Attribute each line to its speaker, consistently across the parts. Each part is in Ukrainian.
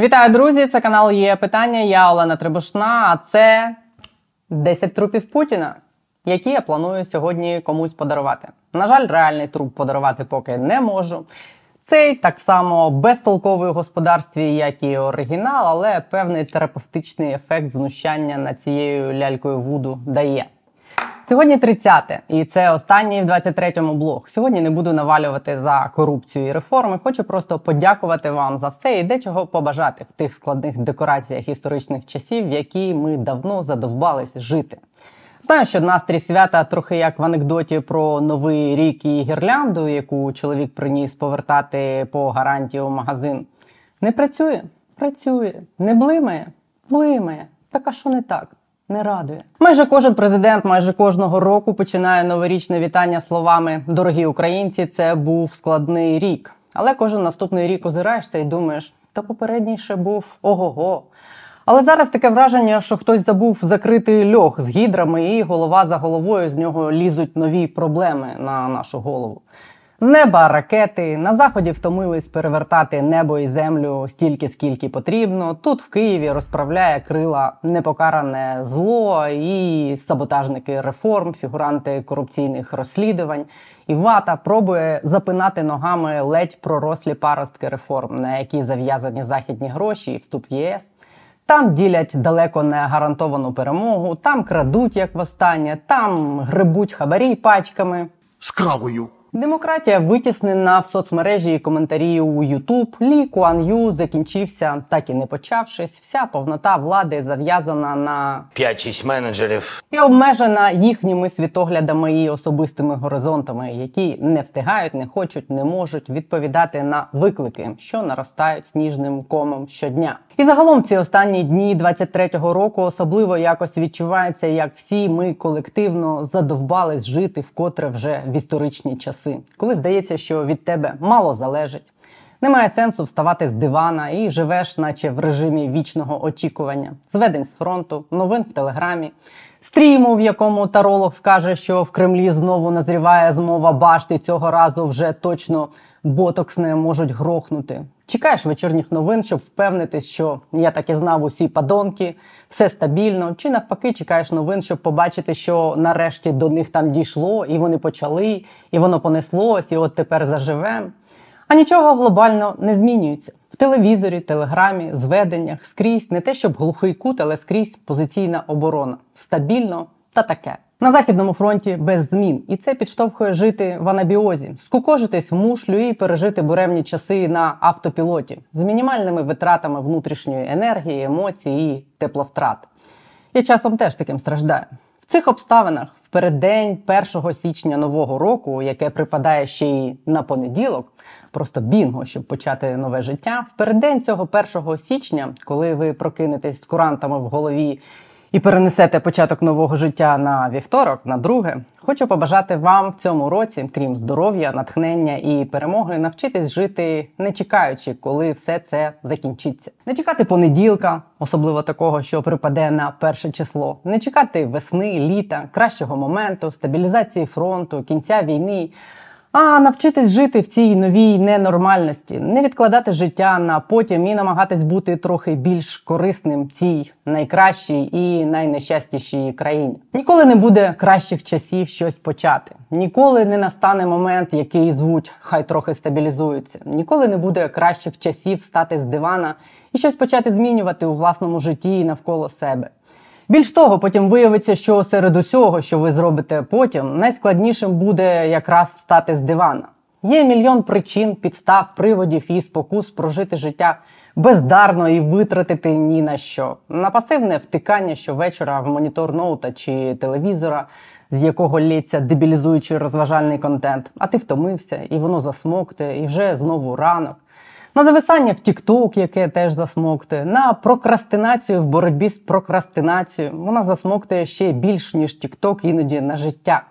Speaker 1: Вітаю, друзі! Це канал є питання. Я Олена Требушна. А це 10 трупів Путіна, які я планую сьогодні комусь подарувати. На жаль, реальний труп подарувати поки не можу. Цей так само безтолковий у господарстві, як і оригінал, але певний терапевтичний ефект знущання над цією лялькою Вуду дає. Сьогодні 30-те, і це останній в 23-му блог. Сьогодні не буду навалювати за корупцію і реформи. Хочу просто подякувати вам за все і дечого побажати в тих складних декораціях історичних часів, в які ми давно задовбались жити. Знаю, що настрій свята трохи як в анекдоті про новий рік і гірлянду, яку чоловік приніс повертати по гарантії у магазин. Не працює, працює, не блимає, блимає. Так а що не так? Не радує. Майже кожен президент майже кожного року починає новорічне вітання словами Дорогі українці, це був складний рік. Але кожен наступний рік озираєшся і думаєш, та попередній ще був ого-го. Але зараз таке враження, що хтось забув закрити льох з гідрами, і голова за головою з нього лізуть нові проблеми на нашу голову. З неба ракети на заході втомились перевертати небо і землю стільки, скільки потрібно. Тут в Києві розправляє крила непокаране зло і саботажники реформ, фігуранти корупційних розслідувань. І вата пробує запинати ногами ледь пророслі паростки реформ, на які зав'язані західні гроші і вступ в ЄС. Там ділять далеко не гарантовану перемогу, там крадуть як востаннє, там грибуть хабарі пачками.
Speaker 2: з кравою.
Speaker 1: Демократія витіснена в соцмережі і коментарі у Ютуб. Лі Куан Ю закінчився, так і не почавшись. Вся повнота влади зав'язана на
Speaker 3: 5-6 менеджерів.
Speaker 1: і обмежена їхніми світоглядами і особистими горизонтами, які не встигають, не хочуть, не можуть відповідати на виклики, що наростають сніжним комом щодня. І загалом ці останні дні 23-го року особливо якось відчувається, як всі ми колективно задовбались жити вкотре вже в історичні часи, коли здається, що від тебе мало залежить. Немає сенсу вставати з дивана і живеш, наче в режимі вічного очікування, зведень з фронту, новин в телеграмі, стріму, в якому таролог скаже, що в Кремлі знову назріває змова башти. Цього разу вже точно ботокс не можуть грохнути. Чекаєш вечірніх новин, щоб впевнитись, що я так і знав усі падонки, все стабільно. Чи навпаки, чекаєш новин, щоб побачити, що нарешті до них там дійшло, і вони почали, і воно понеслось, і от тепер заживем. А нічого глобально не змінюється. В телевізорі, телеграмі, зведеннях, скрізь не те, щоб глухий кут, але скрізь позиційна оборона. Стабільно та таке. На західному фронті без змін, і це підштовхує жити в анабіозі, скукожитись в мушлю і пережити буремні часи на автопілоті з мінімальними витратами внутрішньої енергії, емоцій і тепловтрат. Я часом теж таким страждаю. В цих обставинах в переддень 1 січня нового року, яке припадає ще й на понеділок, просто бінго, щоб почати нове життя. В переддень цього 1 січня, коли ви прокинетесь з курантами в голові і перенесете початок нового життя на вівторок, на друге, хочу побажати вам в цьому році, крім здоров'я, натхнення і перемоги, навчитись жити, не чекаючи, коли все це закінчиться. Не чекати понеділка, особливо такого, що припаде на перше число, не чекати весни, літа, кращого моменту, стабілізації фронту, кінця війни. А навчитись жити в цій новій ненормальності, не відкладати життя на потім і намагатись бути трохи більш корисним цій найкращій і найнещастішій країні. Ніколи не буде кращих часів щось почати. Ніколи не настане момент, який звуть хай трохи стабілізується. Ніколи не буде кращих часів встати з дивана і щось почати змінювати у власному житті і навколо себе. Більш того, потім виявиться, що серед усього, що ви зробите потім, найскладнішим буде якраз встати з дивана. Є мільйон причин, підстав, приводів і спокус прожити життя бездарно і витратити ні на що. На пасивне втикання щовечора в монітор ноута чи телевізора, з якого лється дебілізуючий розважальний контент. А ти втомився, і воно засмоктує, і вже знову ранок на зависання в TikTok, яке теж засмоктує, на прокрастинацію в боротьбі з прокрастинацією. Вона засмоктує ще більш ніж TikTok іноді на життя.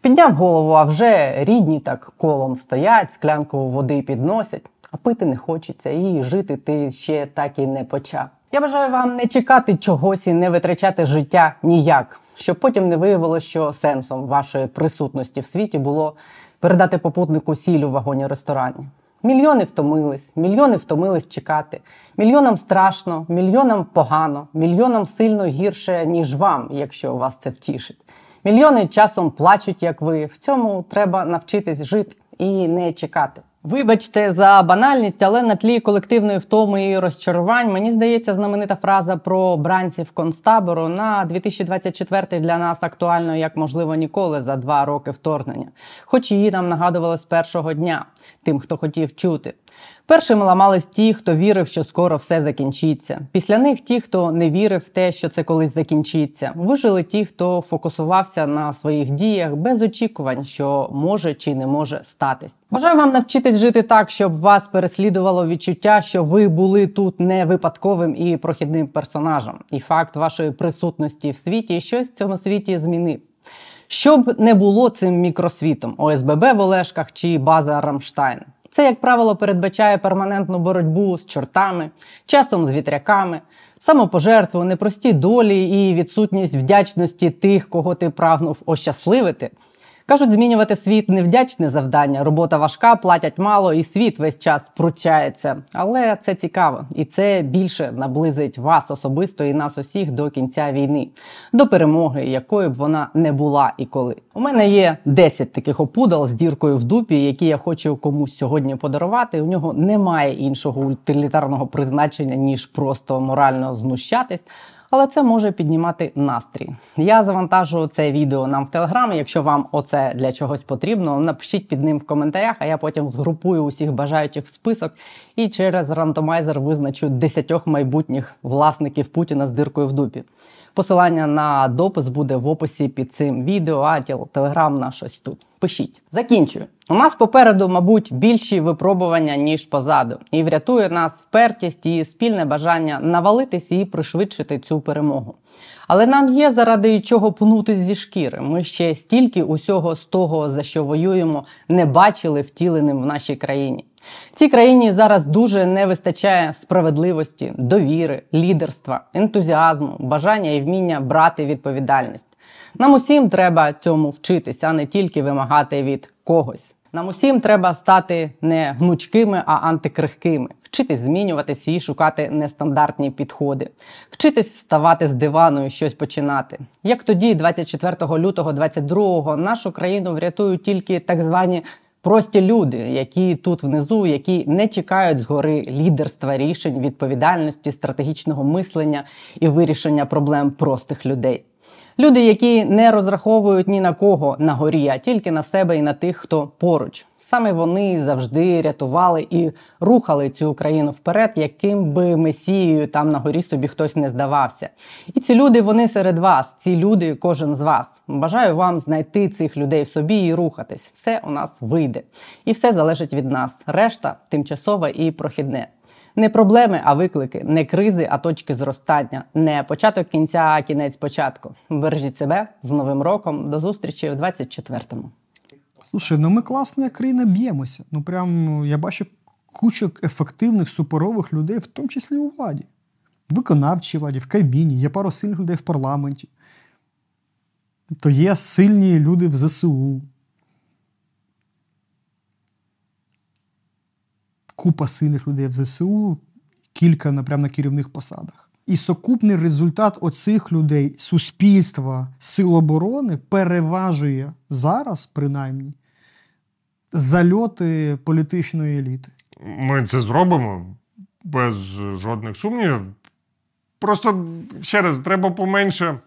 Speaker 1: Підняв голову, а вже рідні так колом стоять, склянку води підносять, а пити не хочеться, і жити ти ще так і не почав. Я бажаю вам не чекати чогось і не витрачати життя ніяк, щоб потім не виявилося, що сенсом вашої присутності в світі було передати попутнику сіль у вагоні ресторані. Мільйони втомились, мільйони втомились чекати. Мільйонам страшно, мільйонам погано, мільйонам сильно гірше, ніж вам, якщо вас це втішить. Мільйони часом плачуть, як ви. В цьому треба навчитись жити і не чекати. Вибачте за банальність, але на тлі колективної втоми і розчарувань мені здається знаменита фраза про бранців концтабору на 2024 для нас актуально як можливо ніколи за два роки вторгнення, хоч її нам нагадували з першого дня, тим, хто хотів чути. Першими ламались ті, хто вірив, що скоро все закінчиться. Після них ті, хто не вірив в те, що це колись закінчиться. Вижили ті, хто фокусувався на своїх діях без очікувань, що може чи не може статись. Бажаю вам навчитись жити так, щоб вас переслідувало відчуття, що ви були тут не випадковим і прохідним персонажем, і факт вашої присутності в світі щось в цьому світі змінив. Щоб не було цим мікросвітом ОСББ в Олешках чи база Рамштайн. Це, як правило, передбачає перманентну боротьбу з чортами, часом з вітряками, самопожертву, непрості долі і відсутність вдячності тих, кого ти прагнув ощасливити. Кажуть, змінювати світ невдячне завдання. Робота важка, платять мало, і світ весь час пручається. Але це цікаво, і це більше наблизить вас особисто і нас усіх до кінця війни, до перемоги, якою б вона не була і коли. У мене є 10 таких опудал з діркою в дупі, які я хочу комусь сьогодні подарувати. У нього немає іншого утилітарного призначення ніж просто морально знущатись але це може піднімати настрій. Я завантажу це відео нам в Телеграм. Якщо вам оце для чогось потрібно, напишіть під ним в коментарях, а я потім згрупую усіх бажаючих в список і через рандомайзер визначу 10 майбутніх власників Путіна з диркою в дупі. Посилання на допис буде в описі під цим відео, а телеграм на щось тут. Пишіть. Закінчую. У нас попереду, мабуть, більші випробування, ніж позаду, і врятує нас впертість і спільне бажання навалитись і пришвидшити цю перемогу. Але нам є заради чого пнути зі шкіри. Ми ще стільки усього з того, за що воюємо, не бачили втіленим в нашій країні. Цій країні зараз дуже не вистачає справедливості, довіри, лідерства, ентузіазму, бажання і вміння брати відповідальність. Нам усім треба цьому вчитися, а не тільки вимагати від когось. Нам усім треба стати не гнучкими, а антикрихкими, вчитись змінюватися і шукати нестандартні підходи, вчитись вставати з дивану і щось починати. Як тоді, 24 лютого 22-го, нашу країну врятують тільки так звані прості люди, які тут внизу, які не чекають згори лідерства рішень, відповідальності, стратегічного мислення і вирішення проблем простих людей. Люди, які не розраховують ні на кого на горі, а тільки на себе і на тих, хто поруч. Саме вони завжди рятували і рухали цю Україну вперед, яким би месією там на горі собі хтось не здавався. І ці люди вони серед вас, ці люди, кожен з вас. Бажаю вам знайти цих людей в собі і рухатись. Все у нас вийде, і все залежить від нас. Решта тимчасове і прохідне. Не проблеми, а виклики, не кризи, а точки зростання, не початок кінця, а кінець початку. Бережіть себе з новим роком. До зустрічі в 24-му.
Speaker 2: Слушай, ну ми класно, як країна б'ємося. Ну прям я бачу кучу ефективних суперових людей, в тому числі у владі. Виконавчій владі, в кабіні, є пару сильних людей в парламенті. То є сильні люди в ЗСУ. Купа сильних людей в ЗСУ, кілька напрям на керівних посадах. І сукупний результат оцих людей, суспільства, сил оборони переважує зараз, принаймні, зальоти політичної еліти.
Speaker 3: Ми це зробимо без жодних сумнівів. Просто ще раз, треба поменше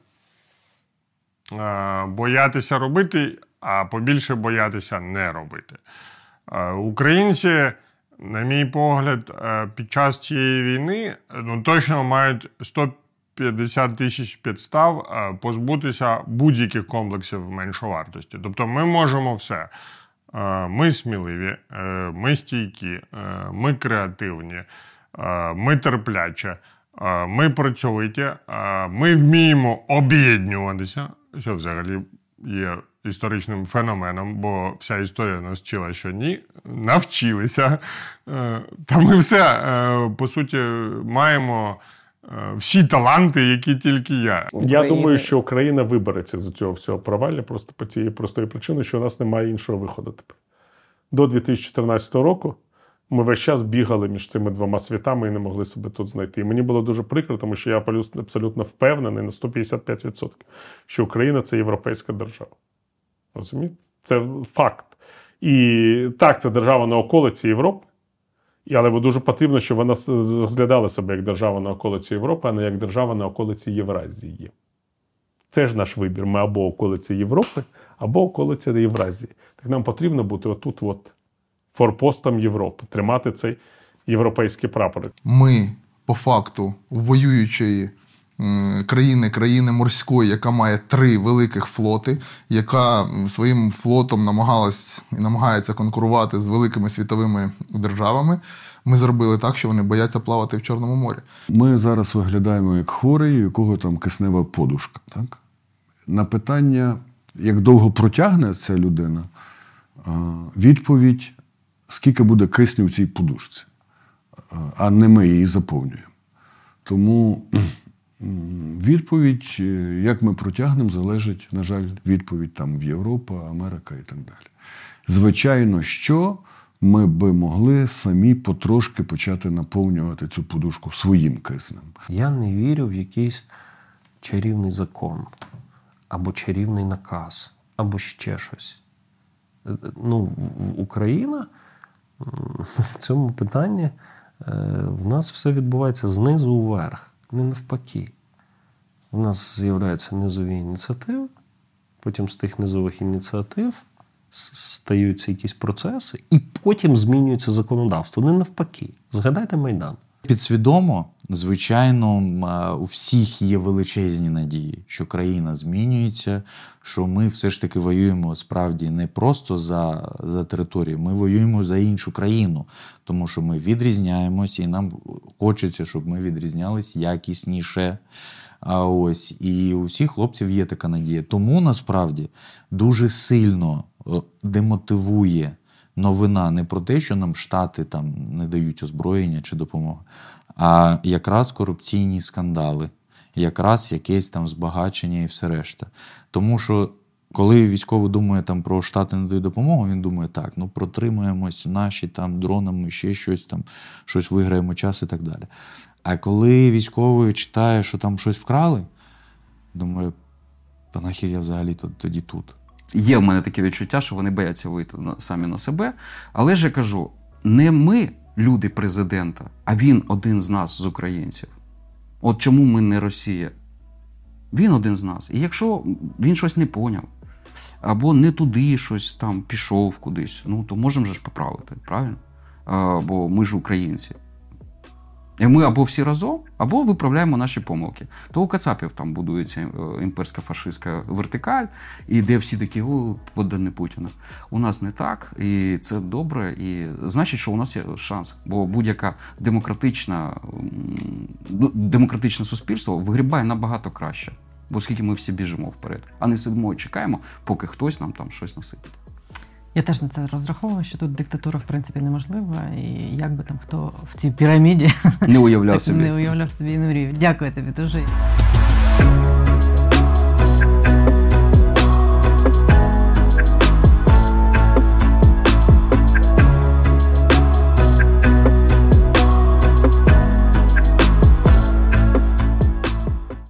Speaker 3: е, боятися робити, а побільше боятися не робити. Е, українці на мій погляд, е, під час цієї війни ну, точно мають 150 тисяч підстав е, позбутися будь-яких комплексів меншовартості. Тобто ми можемо все. Е, ми сміливі, ми стійкі, ми креативні, ми терплячі, ми працьовиті, ми вміємо об'єднуватися, що взагалі є історичним феноменом, бо вся історія нас вчила, що ні, навчилися. Е, та ми все, е, по суті, маємо. Е, всі таланти, які тільки я.
Speaker 4: Я думаю, що Україна вибереться з цього всього провалля просто по цієї простої причини, що у нас немає іншого виходу тепер. До 2014 року Ми весь час бігали між цими двома світами і не могли себе тут знайти. І мені було дуже прикро, тому що я абсолютно впевнений на 155%, що Україна це європейська держава. Розумієте? Це факт. І так, це держава на околиці Європи. Але дуже потрібно, щоб вона розглядала себе як держава на околиці Європи, а не як держава на околиці Євразії. Це ж наш вибір. Ми або околиці Європи, або околиці Євразії. Так нам потрібно бути отут, от, форпостом Європи, тримати цей європейський прапор.
Speaker 5: Ми, по факту, воюючої країни, країни морської, яка має три великих флоти, яка своїм флотом намагалась і намагається конкурувати з великими світовими державами. Ми зробили так, що вони бояться плавати в Чорному морі.
Speaker 6: Ми зараз виглядаємо як хворий, у якого там киснева подушка. Так? На питання, як довго протягне ця людина, відповідь, скільки буде кисню в цій подушці, а не ми її заповнюємо. Тому Відповідь, е, як ми протягнемо, залежить, на жаль, відповідь там в Європа, Америка і так далі. Звичайно, що ми би могли самі потрошки почати наповнювати цю подушку своїм киснем.
Speaker 7: Я не вірю в якийсь чарівний закон, або чарівний наказ, або ще щось. Е, ну, Україна в цьому питанні е, в нас все відбувається знизу вверх не навпаки. У нас з'являються низові ініціативи, потім з тих низових ініціатив стаються якісь процеси, і потім змінюється законодавство. Не навпаки. Згадайте Майдан.
Speaker 8: Підсвідомо, звичайно, у всіх є величезні надії, що країна змінюється, що ми все ж таки воюємо справді не просто за за територію, ми воюємо за іншу країну, тому що ми відрізняємося, і нам хочеться, щоб ми відрізнялись якісніше. А ось і у всіх хлопців є така надія. Тому насправді дуже сильно демотивує новина не про те, що нам штати там не дають озброєння чи допомоги, а якраз корупційні скандали, якраз якесь там збагачення і все решта. Тому що. Коли військовий думає там про штати не дають допомогу, він думає, так, ну протримуємось наші там дронами, ще щось там, щось виграємо час і так далі. А коли військовий читає, що там щось вкрали, думає, та нахер я взагалі тоді тут.
Speaker 9: Є в мене таке відчуття, що вони бояться вийти самі на себе. Але ж я кажу: не ми, люди президента, а він один з нас, з українців. От чому ми не Росія? Він один з нас. І якщо він щось не поняв, або не туди щось там пішов кудись, ну то можемо ж поправити, правильно? А, бо ми ж українці. І ми або всі разом, або виправляємо наші помилки. То у Кацапів там будується е, імперська фашистська вертикаль, і де всі такі о, поддані Путіна. У нас не так, і це добре. І значить, що у нас є шанс. Бо будь-яка демократична ну, демократичне суспільство вигрібає набагато краще. Бо скільки ми всі біжимо вперед, а не сидимо і чекаємо, поки хтось нам там щось насипить.
Speaker 1: Я теж на це розраховую, що тут диктатура в принципі неможлива, і як би там хто в цій піраміді
Speaker 9: не уявляв собі
Speaker 1: не уявляв собі і не мрію. Дякую тобі, дуже.